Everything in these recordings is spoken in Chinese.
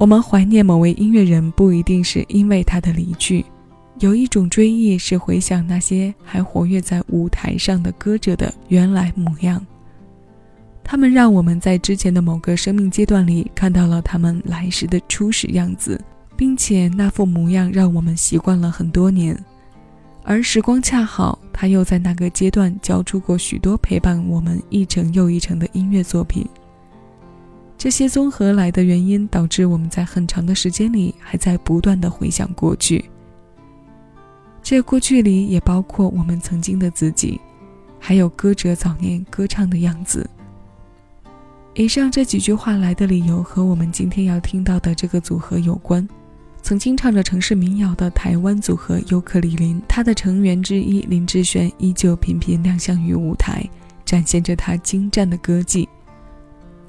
我们怀念某位音乐人，不一定是因为他的离去，有一种追忆是回想那些还活跃在舞台上的歌者的原来模样。他们让我们在之前的某个生命阶段里看到了他们来时的初始样子，并且那副模样让我们习惯了很多年。而时光恰好，他又在那个阶段交出过许多陪伴我们一程又一程的音乐作品。这些综合来的原因，导致我们在很长的时间里还在不断的回想过去。这过去里也包括我们曾经的自己，还有歌者早年歌唱的样子。以上这几句话来的理由和我们今天要听到的这个组合有关。曾经唱着城市民谣的台湾组合尤克里林，他的成员之一林志炫依旧频频亮相于舞台，展现着他精湛的歌技。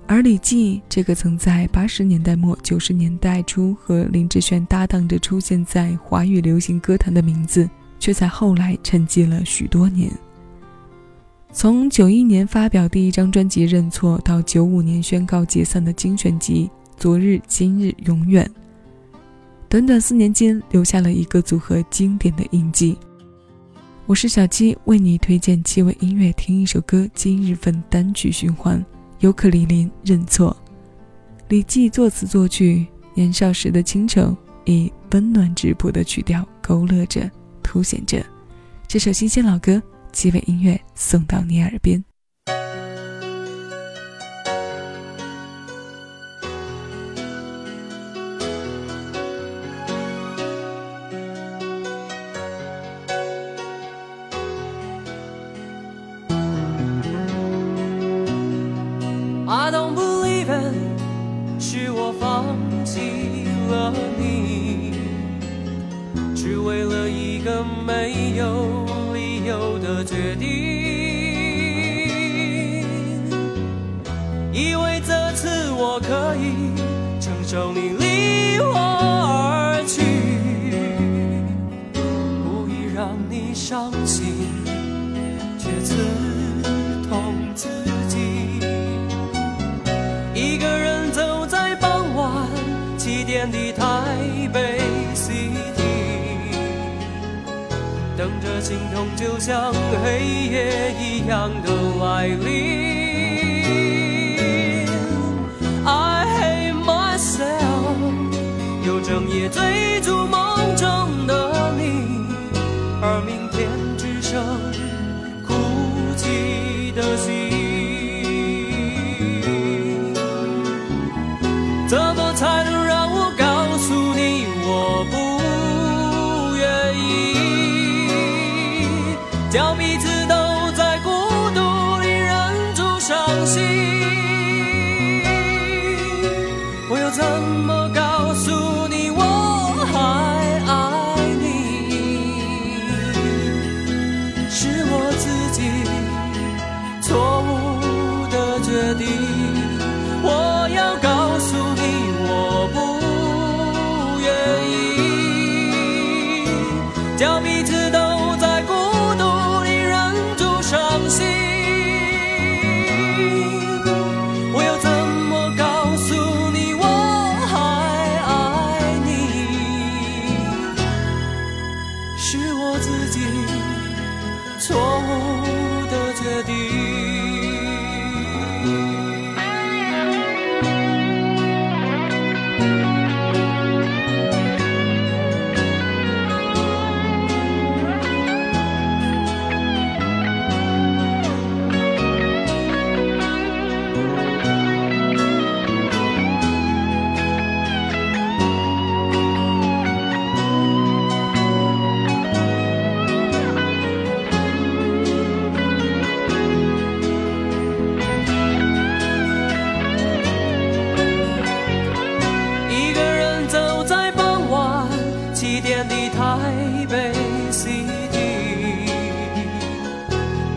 而李记这个曾在八十年代末九十年代初和林志炫搭档着出现在华语流行歌坛的名字，却在后来沉寂了许多年。从九一年发表第一张专辑《认错》到九五年宣告解散的精选集《昨日今日永远》，短短四年间留下了一个组合经典的印记。我是小七，为你推荐七位音乐，听一首歌，今日份单曲循环。尤克里里认错，李记作词作曲，年少时的倾城，以温暖质朴的曲调勾勒着，凸显着这首新鲜老歌，七尾音乐送到你耳边。伤心，却刺痛自己。一个人走在傍晚七点的台北 ct。等着心痛，就像黑夜一样的来临。I hate myself，又整夜追逐梦中的你，而明天怎么才能让我告诉你我不愿意。叫彼此都在孤独里忍住伤心。要彼此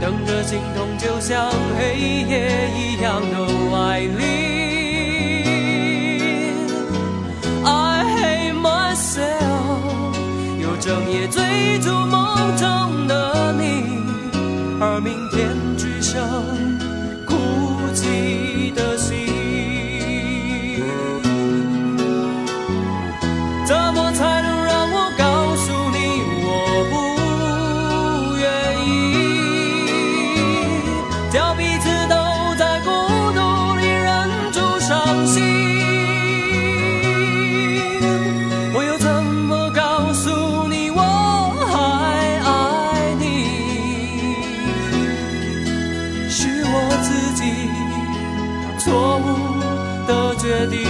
等着心痛就像黑夜一样的来临。I hate myself，又整夜追逐梦错误的决定。